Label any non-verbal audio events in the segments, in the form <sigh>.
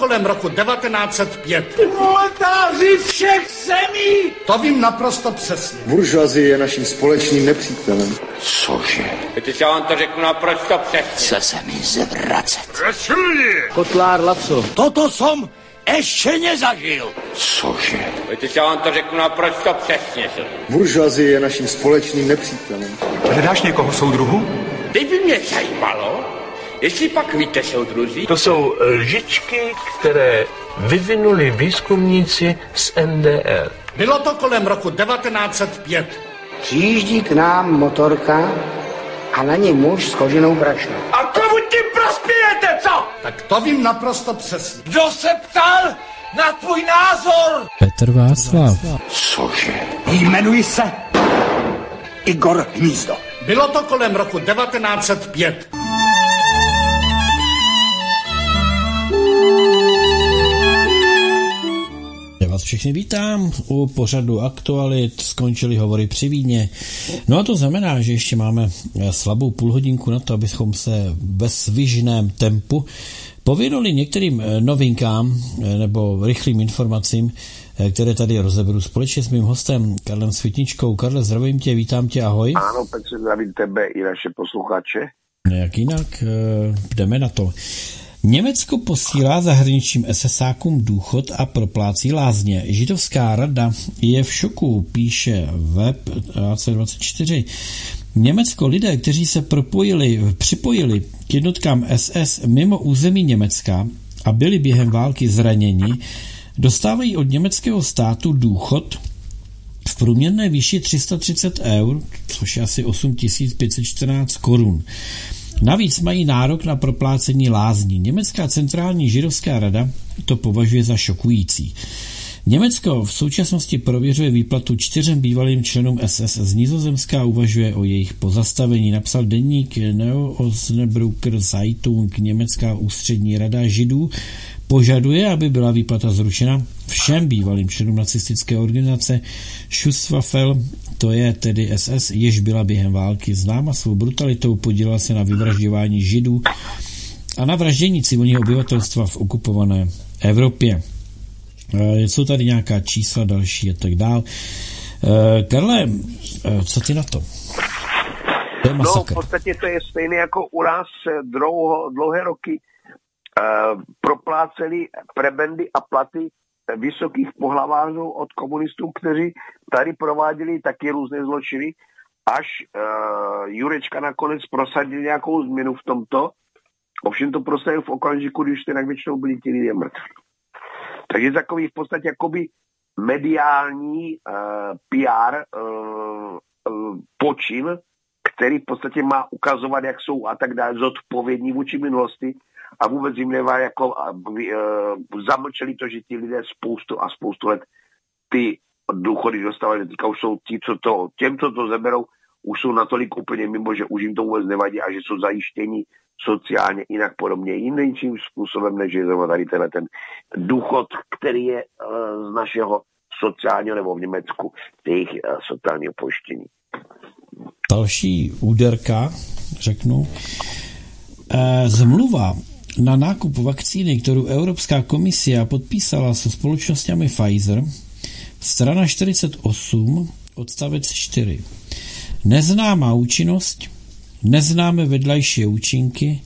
kolem roku 1905. Proletáři všech zemí! To vím naprosto přesně. Buržoazie je naším společným nepřítelem. Cože? Víte, já vám to řeknu naprosto přesně. Chce se mi zvracet. Kotlár Laco. Toto som ještě nezažil. Cože? Víte, já vám to řeknu naprosto přesně. Buržoazie je naším společným nepřítelem. Hledáš někoho soudruhu? Teď by mě zajímalo, jestli pak víte, soudruzi, To jsou lžičky, které vyvinuli výzkumníci z NDR. Bylo to kolem roku 1905. Přijíždí k nám motorka a na ní muž s koženou brašnou. A komu tím prospějete, co? Tak to vím naprosto přesně. Kdo se ptal na tvůj názor? Petr Václav. Cože? Jmenuji se Igor Hnízdo. Bylo to kolem roku 1905. všechny vítám u pořadu Aktualit, skončily hovory při víně. No a to znamená, že ještě máme eh, slabou půlhodinku na to, abychom se ve svižném tempu pověnuli některým eh, novinkám eh, nebo rychlým informacím, které tady rozeberu společně s mým hostem Karlem Světničkou. Karle, zdravím tě, vítám tě, ahoj. Áno, Petře, zdravím tebe i naše posluchače. Jak jinak, jdeme na to. Německo posílá zahraničním SSákům důchod a proplácí lázně. Židovská rada je v šoku, píše web AC24. Německo lidé, kteří se propojili, připojili k jednotkám SS mimo území Německa a byli během války zraněni, dostávají od německého státu důchod v průměrné výši 330 eur, což je asi 8514 korun. Navíc mají nárok na proplácení lázní. Německá centrální židovská rada to považuje za šokující. Německo v současnosti prověřuje výplatu čtyřem bývalým členům SS z Nizozemska a uvažuje o jejich pozastavení. Napsal deník Neo Osnabrucker Zeitung, Německá ústřední rada židů, požaduje, aby byla výplata zrušena všem bývalým členům nacistické organizace Schusswaffel, to je tedy SS, jež byla během války známa svou brutalitou, podílela se na vyvražďování židů a na vraždění civilního obyvatelstva v okupované Evropě. E, Jsou tady nějaká čísla další a tak dál. E, Karle, e, co ty na to? To je No, v podstatě to je stejné jako u nás eh, dlouho, dlouhé roky uh, propláceli prebendy a platy eh, vysokých pohlavářů od komunistů, kteří tady prováděli taky různé zločiny, až uh, Jurečka nakonec prosadil nějakou změnu v tomto. Ovšem to prosadil v okamžiku, když jinak většinou byli ti lidé mrtví. Takže takový v podstatě jakoby mediální uh, PR uh, uh, počin, který v podstatě má ukazovat, jak jsou a tak dále zodpovědní vůči minulosti a vůbec jim nevá, jako uh, zamlčeli to, že ti lidé spoustu a spoustu let ty důchody dostávali, teďka už jsou ti, co to, těm, co to zeberou, už jsou natolik úplně mimo, že už jim to vůbec nevadí a že jsou zajištěni sociálně jinak podobně jiným způsobem, než je zrovna tady tenhle ten důchod, který je uh, z našeho sociálního nebo v Německu jejich uh, sociálního pojištění. Další úderka, řeknu. Zmluva na nákup vakcíny, kterou Evropská komisia podpísala se společnostmi Pfizer, strana 48, odstavec 4. Neznámá účinnost, neznáme vedlejší účinky,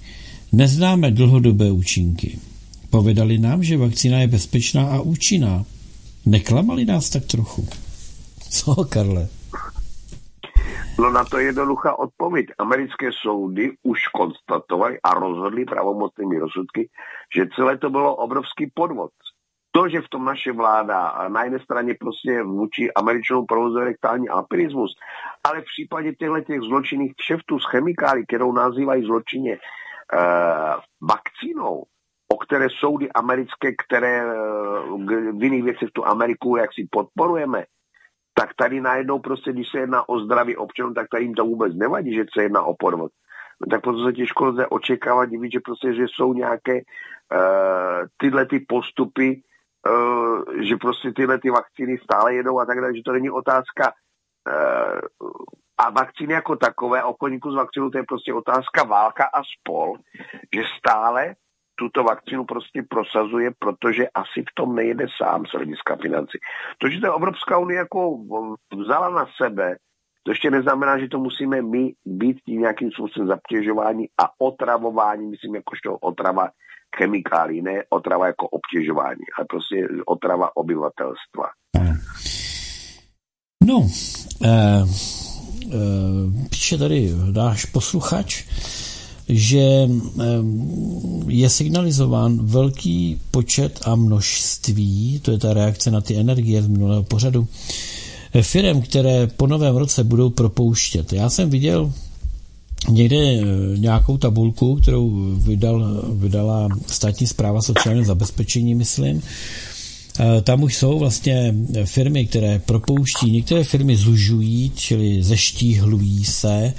neznáme dlhodobé účinky. Povedali nám, že vakcína je bezpečná a účinná. Neklamali nás tak trochu. Co, Karle? No na to je jednoduchá odpověď. Americké soudy už konstatovali a rozhodli pravomocnými rozsudky, že celé to bylo obrovský podvod. To, že v tom naše vláda na jedné straně prostě vůči Američanům provozuje rektální alpinismus, ale v případě těchto těch zločinných kšeftů s chemikály, kterou nazývají zločině eh, vakcínou, o které soudy americké, které eh, v jiných věcech tu Ameriku jak si podporujeme, tak tady najednou prostě, když se jedná o zdraví občanů, tak tady jim to vůbec nevadí, že se jedná o podvod. No, tak proto se těžko lze očekávat, že prostě, že jsou nějaké uh, tyhle ty postupy, uh, že prostě tyhle ty vakcíny stále jedou a tak dále, že to není otázka uh, a vakcíny jako takové, obchodníků z vakcínu, to je prostě otázka válka a spol, že stále tuto vakcínu prostě prosazuje, protože asi v tom nejede sám z hlediska financí. To, že ta Evropská unie jako vzala na sebe, to ještě neznamená, že to musíme my být tím nějakým způsobem zaptěžování a otravování, myslím, jakožto otrava chemikálí, ne otrava jako obtěžování, ale prostě otrava obyvatelstva. No, eh, eh, píše tady náš posluchač, že je signalizován velký počet a množství, to je ta reakce na ty energie z minulého pořadu, firm, které po novém roce budou propouštět. Já jsem viděl někde eh, nějakou tabulku, kterou vydal, vydala státní zpráva sociálního zabezpečení, myslím. Eh, tam už jsou vlastně firmy, které propouští, některé firmy zužují, čili zeštíhlují se,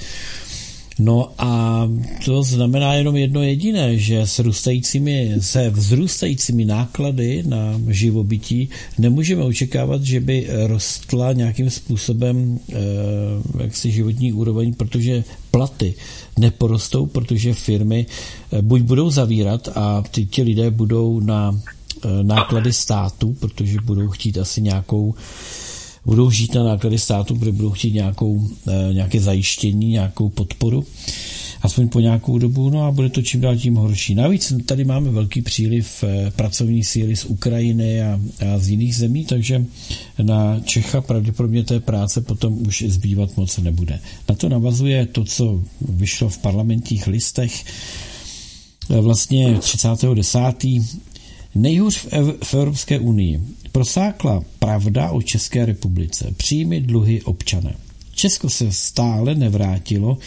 No a to znamená jenom jedno jediné, že s růstajícími, se vzrůstajícími náklady na živobytí nemůžeme očekávat, že by rostla nějakým způsobem eh, jaksi životní úroveň, protože platy neporostou, protože firmy eh, buď budou zavírat a ty, ti lidé budou na eh, náklady státu, protože budou chtít asi nějakou budou žít na náklady státu, protože budou chtít nějakou, eh, nějaké zajištění, nějakou podporu, aspoň po nějakou dobu, no a bude to čím dál tím horší. Navíc tady máme velký příliv eh, pracovní síly z Ukrajiny a, a z jiných zemí, takže na Čecha pravděpodobně té práce potom už zbývat moc nebude. Na to navazuje to, co vyšlo v parlamentních listech eh, vlastně 30.10. Nejhůř v, Ev- v Evropské unii prosákla pravda o České republice, příjmy, dluhy, občané. Česko se stále nevrátilo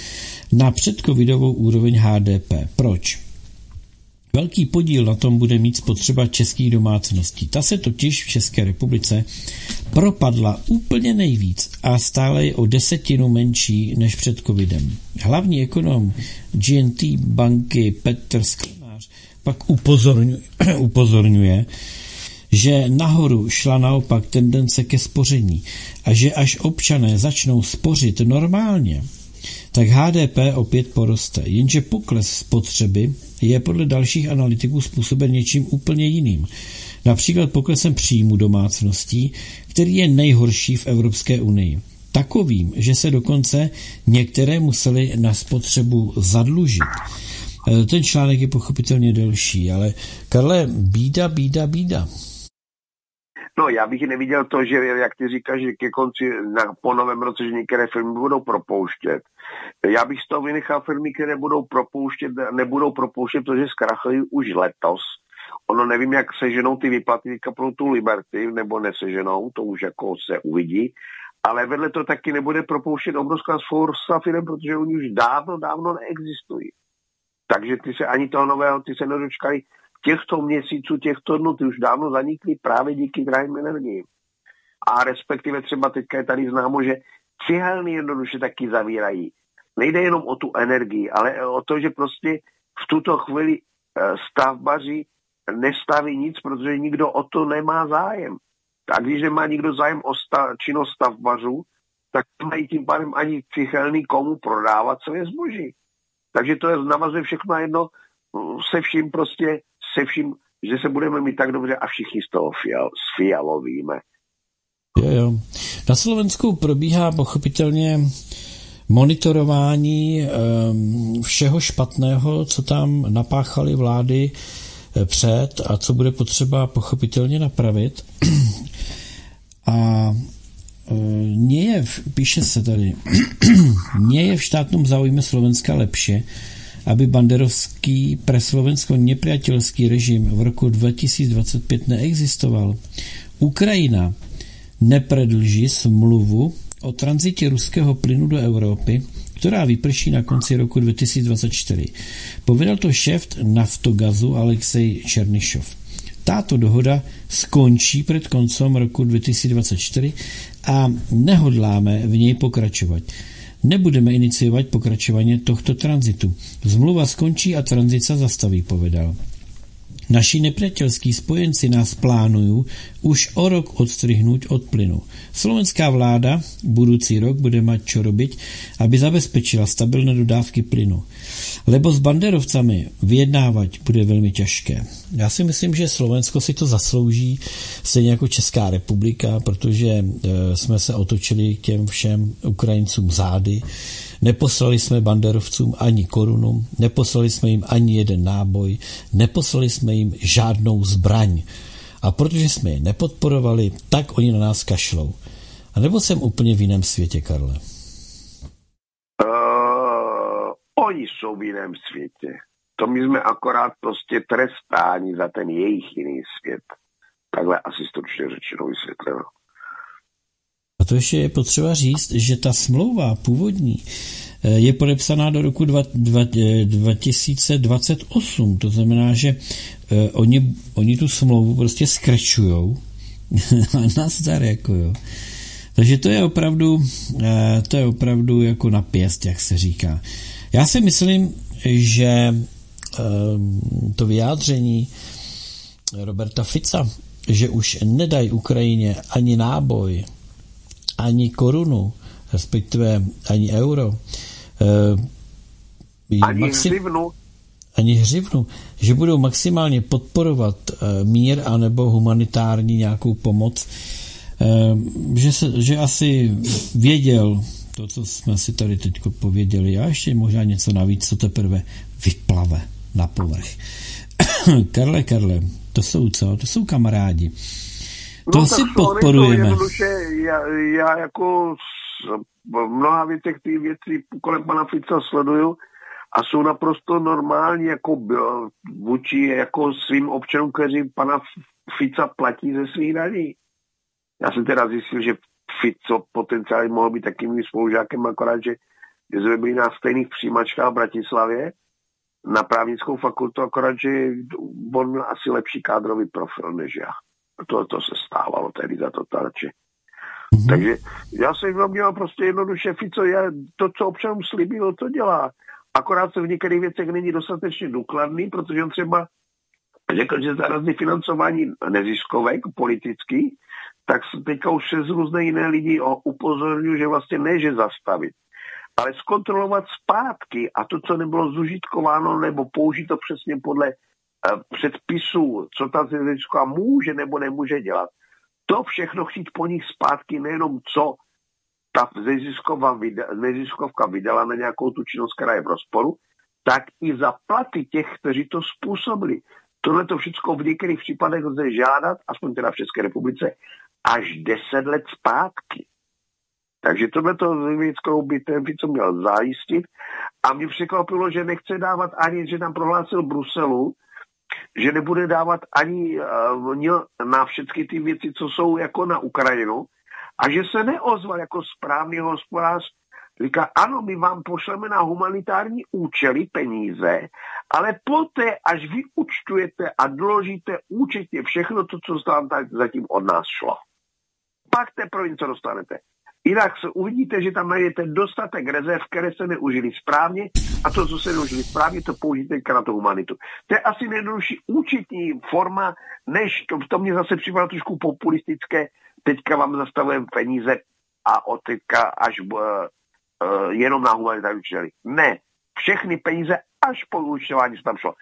na předcovidovou úroveň HDP. Proč? Velký podíl na tom bude mít spotřeba českých domácností. Ta se totiž v České republice propadla úplně nejvíc a stále je o desetinu menší než před covidem. Hlavní ekonom GNT banky Petr Sklenář pak upozorňuje, <clears throat> upozorňuje že nahoru šla naopak tendence ke spoření a že až občané začnou spořit normálně, tak HDP opět poroste. Jenže pokles spotřeby je podle dalších analytiků způsoben něčím úplně jiným. Například poklesem příjmu domácností, který je nejhorší v Evropské unii. Takovým, že se dokonce některé museli na spotřebu zadlužit. Ten článek je pochopitelně delší, ale Karle, bída, bída, bída. No, já bych neviděl to, že jak ty říkáš, že ke konci na, po novém roce, že některé firmy budou propouštět. Já bych z toho vynechal firmy, které budou propouštět, nebudou propouštět, protože zkrachují už letos. Ono nevím, jak seženou ty výplaty pro tu Liberty, nebo neseženou, to už jako se uvidí. Ale vedle to taky nebude propouštět obrovská spousta firm, protože oni už dávno, dávno neexistují. Takže ty se ani toho nového, ty se nedočkali těchto měsíců, těchto dnů, ty už dávno zanikly právě díky drahým energiím. A respektive třeba teďka je tady známo, že cihelny jednoduše taky zavírají. Nejde jenom o tu energii, ale o to, že prostě v tuto chvíli eh, stavbaři nestaví nic, protože nikdo o to nemá zájem. A když nemá nikdo zájem o sta- činnost stavbařů, tak mají tím pádem ani cichelný komu prodávat své zboží. Takže to je navazuje všechno na jedno se vším prostě se vším, že se budeme mít tak dobře a všichni z toho fial, sfialovíme. Jo, jo. Na Slovensku probíhá pochopitelně monitorování um, všeho špatného, co tam napáchaly vlády eh, před a co bude potřeba pochopitelně napravit. A nie je, píše se tady, <clears throat> nie je v štátnom záujme Slovenska lepšie, aby banderovský pre Slovensko nepriateľský režim v roku 2025 neexistoval. Ukrajina nepredlží smluvu o tranzitě ruského plynu do Evropy, která vyprší na konci roku 2024. Povedal to šéf naftogazu Alexej Černišov. Táto dohoda skončí před koncem roku 2024 a nehodláme v něj pokračovat. Nebudeme iniciovat pokračování tohto tranzitu. Zmluva skončí a tranzit se zastaví, povedal. Naši nepřátelský spojenci nás plánují už o rok odstřihnout od plynu. Slovenská vláda budoucí rok bude mať čo robiť, aby zabezpečila stabilné dodávky plynu. Lebo s banderovcami vyjednávat bude velmi těžké. Já si myslím, že Slovensko si to zaslouží, stejně jako Česká republika, protože e, jsme se otočili k těm všem Ukrajincům zády. Neposlali jsme banderovcům ani korunu, neposlali jsme jim ani jeden náboj, neposlali jsme jim žádnou zbraň. A protože jsme je nepodporovali, tak oni na nás kašlou. A nebo jsem úplně v jiném světě, Karle? Uh, oni jsou v jiném světě. To my jsme akorát prostě trestáni za ten jejich jiný svět. Takhle asi stručně řečeno vysvětleno. Ještě je potřeba říct, že ta smlouva původní eh, je podepsaná do roku 2028. Eh, to znamená, že eh, oni, oni tu smlouvu prostě skrečujou <laughs> a nazdar jako jo. Takže to je opravdu, to je opravdu jako na pěst, jak se říká. Já si myslím, že to vyjádření Roberta Fica, že už nedají Ukrajině ani náboj, ani korunu, respektive ani euro. Eh, ani maxim, hřivnu. Ani hřivnu. Že budou maximálně podporovat eh, mír anebo humanitární nějakou pomoc. Eh, že, se, že asi věděl to, co jsme si tady teď pověděli a ještě možná něco navíc, co teprve vyplave na povrch. <coughs> Karle, Karle, to jsou co? To jsou kamarádi. To no, si podporujeme. To já, já jako v mnoha věcech ty věci kolem pana Fica sleduju a jsou naprosto normální jako vůči jako svým občanům, kteří pana Fica platí ze svých daní. Já jsem teda zjistil, že Fico potenciálně mohl být takým mým spolužákem, akorát, že, jsme byli na stejných přijímačkách v Bratislavě na právnickou fakultu, akorát, že on asi lepší kádrový profil než já. To, to se stávalo tehdy za to tarče. Mm-hmm. Takže já se domnívám prostě jednoduše, Fico je to, co občanům slíbilo, to dělá. Akorát se v některých věcech není dostatečně důkladný, protože on třeba řekl, že zarazí financování neziskovek politický, tak teďka už se z různé jiné lidi upozorňují, že vlastně ne, že zastavit, ale zkontrolovat zpátky a to, co nebylo zužitkováno nebo použito přesně podle předpisů, co ta neziskovka může nebo nemůže dělat, to všechno chtít po nich zpátky, nejenom co ta neziskovka vydala na nějakou tu činnost, která je v rozporu, tak i za platy těch, kteří to způsobili. Tohle to všechno v některých případech lze žádat, aspoň teda v České republice, až 10 let zpátky. Takže tohle to kterou by ten co měl zajistit. A mě překvapilo, že nechce dávat ani, že nám prohlásil Bruselu, že nebude dávat ani uh, na všechny ty věci, co jsou jako na Ukrajinu a že se neozval jako správný hospodář, říká, ano, my vám pošleme na humanitární účely peníze, ale poté, až vy účtujete a doložíte účetně všechno to, co vám zatím od nás šlo. Pak teprve něco dostanete. Jinak uvidíte, že tam najdete dostatek rezerv, které se neužili správně a to, co se neužili správně, to použijte na tu humanitu. To je asi nejjednodušší účetní forma, než to, to mě zase připadá trošku populistické, teďka vám zastavujeme peníze a od teďka až uh, uh, jenom na humanitární účely. Ne, všechny peníze až po účtování se tam šlo.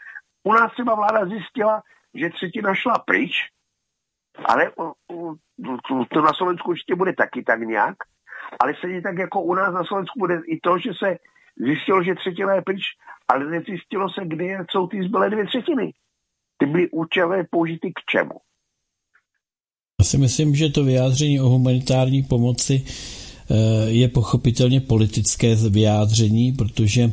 U nás třeba vláda zjistila, že třetina šla pryč, ale to na Slovensku určitě bude taky tak nějak, ale stejně tak jako u nás na Slovensku bude i to, že se zjistilo, že třetina je pryč, ale nezjistilo se, kde jsou ty zbylé dvě třetiny. Ty byly účelé použity k čemu? Já si myslím, že to vyjádření o humanitární pomoci eh, je pochopitelně politické vyjádření, protože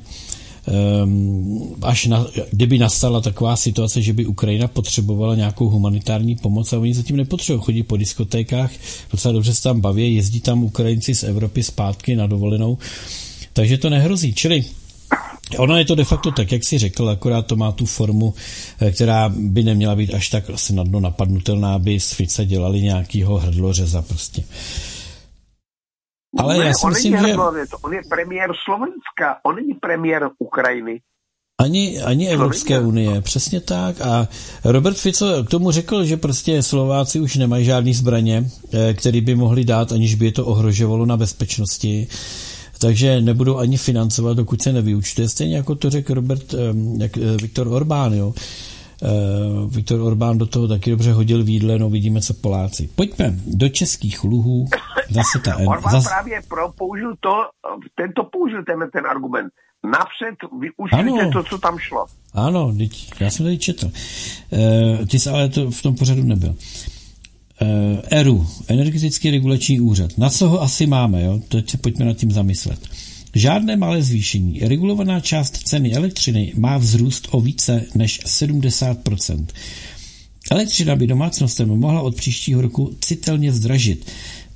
až na, kdyby nastala taková situace, že by Ukrajina potřebovala nějakou humanitární pomoc a oni zatím nepotřebují, chodí po diskotékách, docela dobře se tam baví, jezdí tam Ukrajinci z Evropy zpátky na dovolenou, takže to nehrozí. Čili Ono je to de facto tak, jak si řekl, akorát to má tu formu, eh, která by neměla být až tak snadno napadnutelná, aby Fica dělali nějakýho hrdlořeza prostě. Ale ne, já si on myslím, že... on je premiér Slovenska, on není premiér Ukrajiny. Ani, ani Evropské unie, přesně tak. A Robert Fico k tomu řekl, že prostě Slováci už nemají žádný zbraně, eh, který by mohli dát, aniž by je to ohrožovalo na bezpečnosti. Takže nebudou ani financovat, dokud se nevyučtuje. Stejně jako to řekl Robert, eh, jak eh, Viktor Orbán, jo. Viktor Orbán do toho taky dobře hodil výdle, no vidíme, co Poláci. Pojďme do českých luhů. Zase ta... Orbán zase... právě pro, použil to, tento použil ten, ten argument napřed využijte to, co tam šlo. Ano, já jsem tady četl. E, ty jsi ale to v tom pořadu nebyl. E, ERU, Energetický regulační úřad. Na co ho asi máme? Jo? Teď se pojďme nad tím zamyslet. Žádné malé zvýšení. Regulovaná část ceny elektřiny má vzrůst o více než 70%. Elektřina by domácnostem mohla od příštího roku citelně zdražit.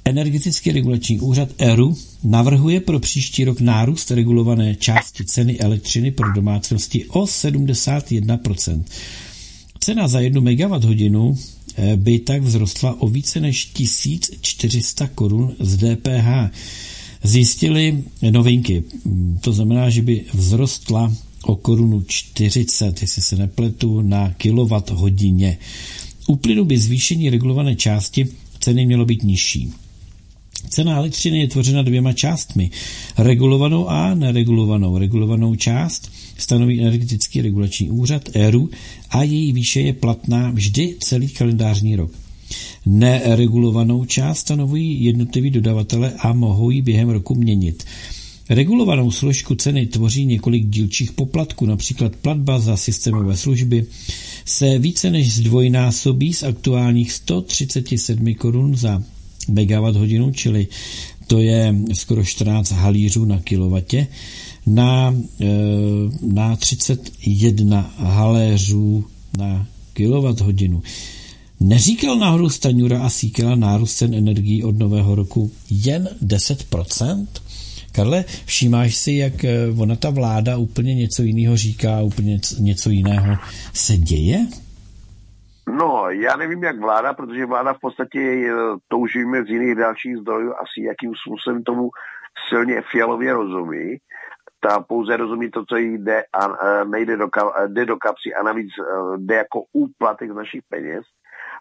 Energetický regulační úřad ERU navrhuje pro příští rok nárůst regulované části ceny elektřiny pro domácnosti o 71%. Cena za 1 MWh eh, by tak vzrostla o více než 1400 korun z DPH. Zjistili novinky. To znamená, že by vzrostla o korunu 40, jestli se nepletu, na kilowatt hodině. Uplynu by zvýšení regulované části ceny mělo být nižší. Cena elektřiny je tvořena dvěma částmi. Regulovanou a neregulovanou. Regulovanou část stanoví energetický regulační úřad ERU a její výše je platná vždy celý kalendářní rok. Neregulovanou část stanovují jednotliví dodavatele a mohou ji během roku měnit. Regulovanou složku ceny tvoří několik dílčích poplatků, například platba za systémové služby, se více než zdvojnásobí z aktuálních 137 korun za megawatt hodinu, čili to je skoro 14 halířů na kilovatě, na, e, na 31 haléřů na kilowatt hodinu. Neříkal náhodou Staňura a Síkela nárůst cen energií od nového roku jen 10%? Karle, všímáš si, jak e, ona ta vláda úplně něco jiného říká, úplně něco jiného se děje? No, já nevím, jak vláda, protože vláda v podstatě eh, toužíme z jiných dalších zdrojů asi jakým způsobem tomu silně fialově rozumí. Ta pouze rozumí to, co jí jde a eh, nejde do, jde do kapsy a navíc eh, jde jako úplatek z našich peněz.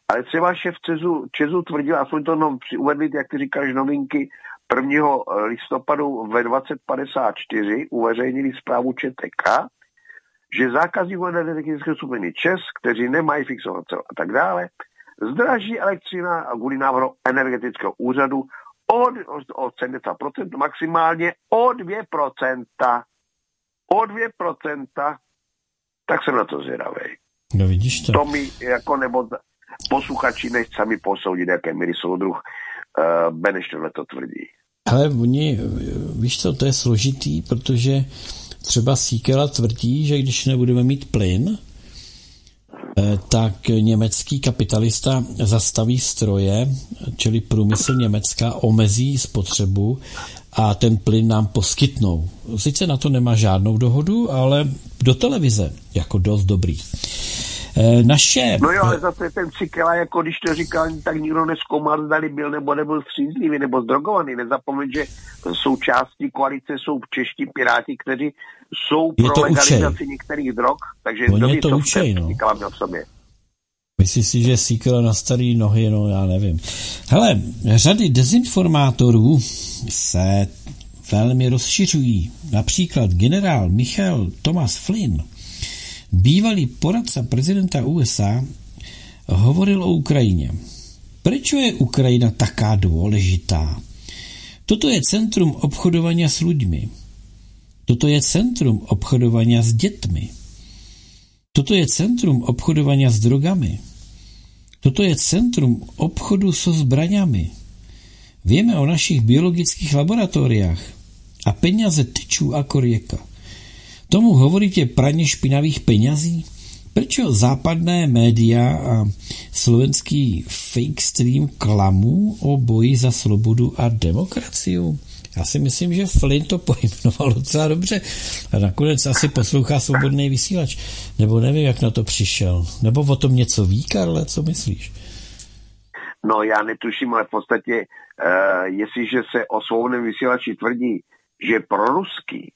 Ale třeba šéf Česu, Česu tvrdil, aspoň to no, uvedli, jak ty říkáš, novinky 1. listopadu ve 2054 uveřejnili zprávu ČTK, že zákazníků energetické skupiny ČES, kteří nemají fixovat cel a tak dále, zdraží elektřina a kvůli návrhu energetického úřadu od, od 70% maximálně o 2%. O 2%. Tak jsem na to zvědavý. No vidíš to. To mi jako nebo posluchači než sami posoudit, jaké míry soudruh uh, Beneš to tvrdí. Ale oni, víš co, to je složitý, protože Třeba Síkela tvrdí, že když nebudeme mít plyn, eh, tak německý kapitalista zastaví stroje, čili průmysl Německa omezí spotřebu a ten plyn nám poskytnou. Sice na to nemá žádnou dohodu, ale do televize jako dost dobrý. Eh, naše... No jo, ale zase ten Cikela, jako když to říkal, tak nikdo neskoumal, zdali byl nebo nebyl střízlivý nebo zdrogovaný. Nezapomeň, že součástí koalice jsou čeští piráti, kteří jsou pro legalizaci učej. některých drog, takže On je to učej, no. měl v sobě. Myslíš si, že Sikela na starý nohy, no já nevím. Hele, řady dezinformátorů se velmi rozšiřují. Například generál Michal Thomas Flynn Bývalý poradce prezidenta USA hovoril o Ukrajině. Proč je Ukrajina taká důležitá? Toto je centrum obchodovania s ľuďmi. Toto je centrum obchodovania s dětmi. Toto je centrum obchodovania s drogami. Toto je centrum obchodu so zbraňami. Vieme o našich biologických laboratóriách a peniaze tečú ako rieka. Tomu hovoríte praně špinavých peňazí? Prečo západné média a slovenský fake stream klamú o boji za slobodu a demokraciu? Já si myslím, že Flynn to pojmenoval docela dobře a nakonec asi poslouchá svobodný vysílač. Nebo nevím, jak na to přišel. Nebo o tom něco ví, Karle, co myslíš? No já netuším, ale v podstatě, uh, jestliže se o svobodném vysílači tvrdí, že pro ruský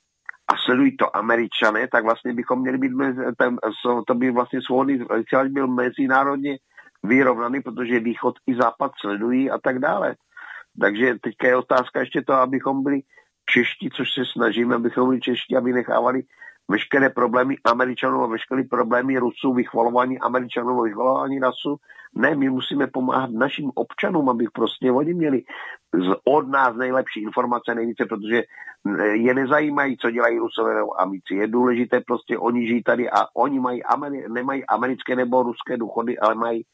a sledují to američané, tak vlastně bychom měli být, mezi, to by vlastně svobodný vysílač byl mezinárodně vyrovnaný, protože východ i západ sledují a tak dále. Takže teďka je otázka ještě to, abychom byli čeští, což se snažíme, abychom byli čeští a vynechávali veškeré problémy Američanů a veškeré problémy Rusů, vychvalování Američanů a vychvalování rasu. Ne, my musíme pomáhat našim občanům, aby prostě oni měli od nás nejlepší informace nejvíce, protože je nezajímají, co dělají Rusové nebo Amici. Je důležité prostě, oni žijí tady a oni mají Ameri- nemají americké nebo ruské důchody, ale mají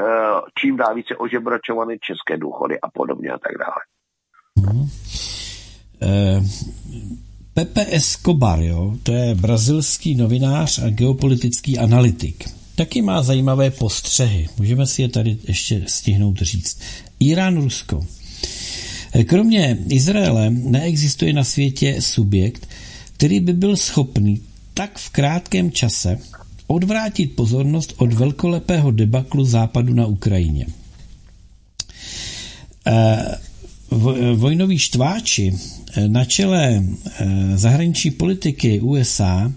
uh, čím dál více ožebračované české důchody a podobně a tak dále. Hmm. Uh... Pepe Escobar, jo, to je brazilský novinář a geopolitický analytik. Taky má zajímavé postřehy. Můžeme si je tady ještě stihnout říct. Irán, Rusko. Kromě Izraele neexistuje na světě subjekt, který by byl schopný tak v krátkém čase odvrátit pozornost od velkolepého debaklu západu na Ukrajině. Vojnoví štváči na čele zahraniční politiky USA,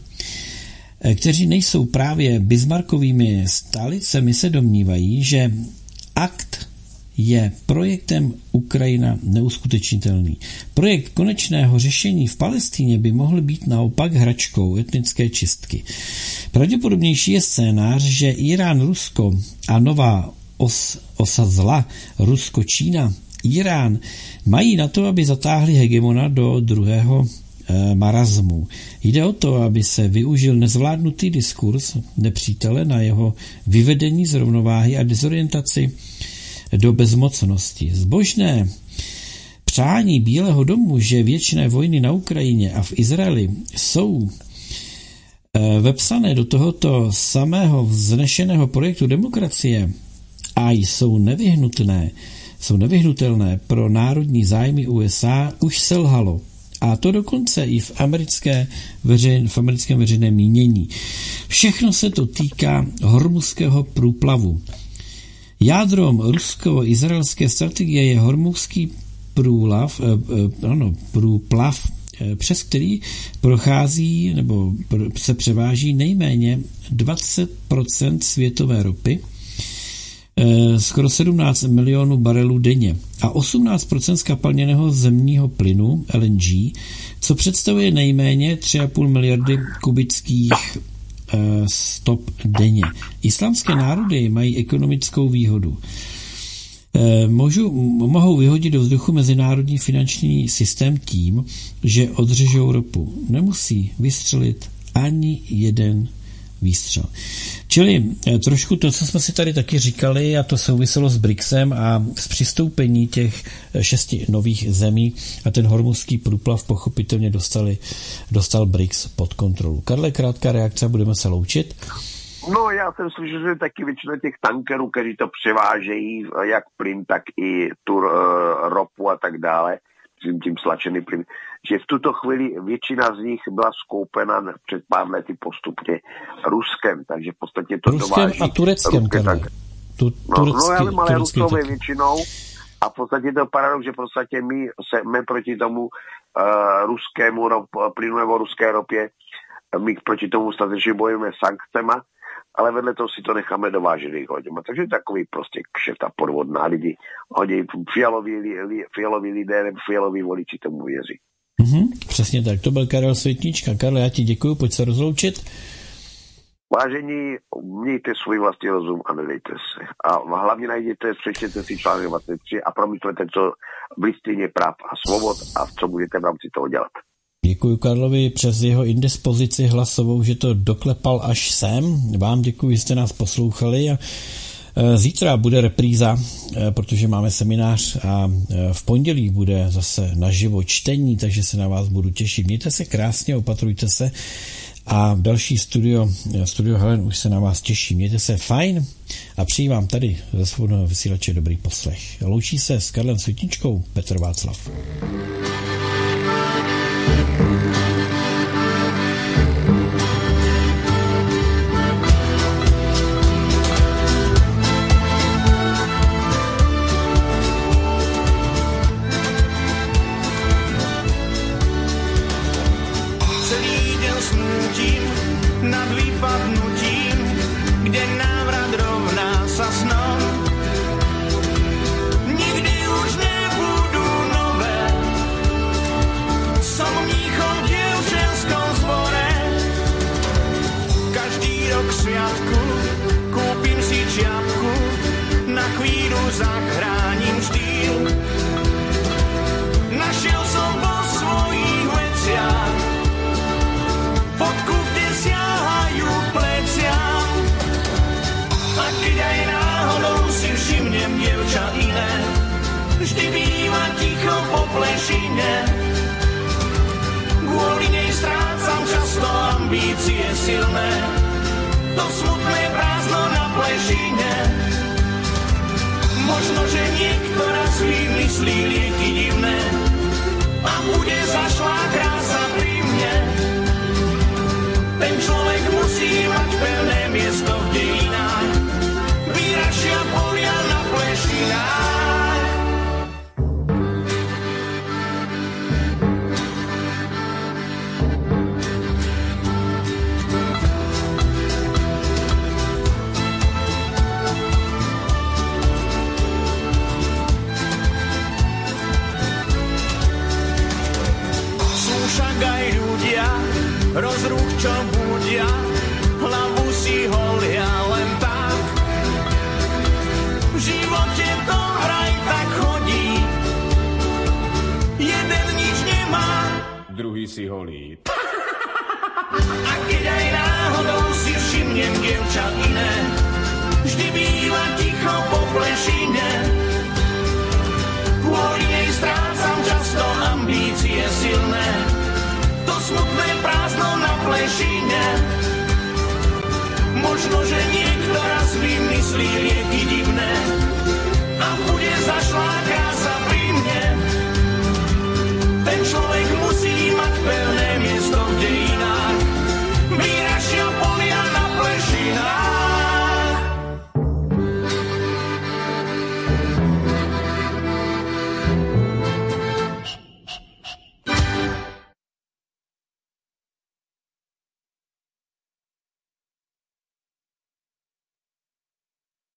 kteří nejsou právě Bismarckovými stálicemi, se domnívají, že akt je projektem Ukrajina neuskutečnitelný. Projekt konečného řešení v Palestíně by mohl být naopak hračkou etnické čistky. Pravděpodobnější je scénář, že Irán, Rusko a nová os, osa zla Rusko, Čína, Irán mají na to, aby zatáhli hegemona do druhého e, marazmu. Jde o to, aby se využil nezvládnutý diskurs nepřítele na jeho vyvedení z rovnováhy a dezorientaci do bezmocnosti. Zbožné přání Bílého domu, že věčné vojny na Ukrajině a v Izraeli jsou vepsané do tohoto samého vznešeného projektu demokracie a jsou nevyhnutné, jsou nevyhnutelné pro národní zájmy USA, už selhalo. A to dokonce i v, americké veřejn, v americkém veřejném mínění. Všechno se to týká hormuzského průplavu. Jádrom rusko-izraelské strategie je hormuzský průlav, eh, ano, průplav, eh, přes který prochází nebo se převáží nejméně 20% světové ropy, eh, skoro 17 milionů barelů denně a 18% skapalněného zemního plynu LNG, co představuje nejméně 3,5 miliardy kubických stop denně. Islámské národy mají ekonomickou výhodu. Můžu, mohou vyhodit do vzduchu mezinárodní finanční systém tím, že odřežou ropu. Nemusí vystřelit ani jeden výstřel. Čili trošku to, co jsme si tady taky říkali, a to souviselo s BRICSem a s přistoupení těch šesti nových zemí a ten hormuzský průplav pochopitelně dostali, dostal BRICS pod kontrolu. Karle, krátká reakce, budeme se loučit. No, já jsem slyšel, že taky většina těch tankerů, kteří to převážejí, jak plyn, tak i tu uh, ropu a tak dále, tím, tím slačený plyn, že v tuto chvíli většina z nich byla skoupena před pár lety postupně Ruskem, takže v podstatě to Ruskem dováží. a Tureckem, Ruské, tak, tu, no, turecký, no, vím, ale Rusové taky. většinou a v podstatě to paradox, že v podstatě my jsme proti tomu uh, ruskému rop, plynu nebo ruské ropě, my proti tomu statečně bojujeme sankcema, ale vedle toho si to necháme dovážet hodně. Takže takový prostě kšeft a podvodná lidi. Hodí fialoví, fialoví lidé, fialoví voliči tomu věří. Mm-hmm, přesně tak, to byl Karel Světnička. Karel, já ti děkuji, pojď se rozloučit. Vážení, mějte svůj vlastní rozum a nedejte se. A hlavně najděte, přečtěte si článek 23 a promyslete, co v listině práv a svobod a co budete v rámci toho dělat. Děkuji Karlovi přes jeho indispozici hlasovou, že to doklepal až sem. Vám děkuji, že jste nás poslouchali a Zítra bude repríza, protože máme seminář a v pondělí bude zase naživo čtení, takže se na vás budu těšit. Mějte se krásně, opatrujte se a další studio, studio Helen už se na vás těší. Mějte se fajn a přeji vám tady ze svobodného vysílače dobrý poslech. Loučí se s Karlem Světničkou Petr Václav. Celý usnutím nad vypadnutím, kde návrat ambície silné, to smutné prázdno na plešine. Možno, že niekto raz vymyslí lieky divné a bude zašlá Druhý si holí. a keď aj náhodou si všimnem dievča iné, vždy býva ticho po plešine. Kvôli nej strácam často ambície silné, to smutné prázdno na plešine. Možno, že niekto raz vymyslí lieky divné a bude zašlák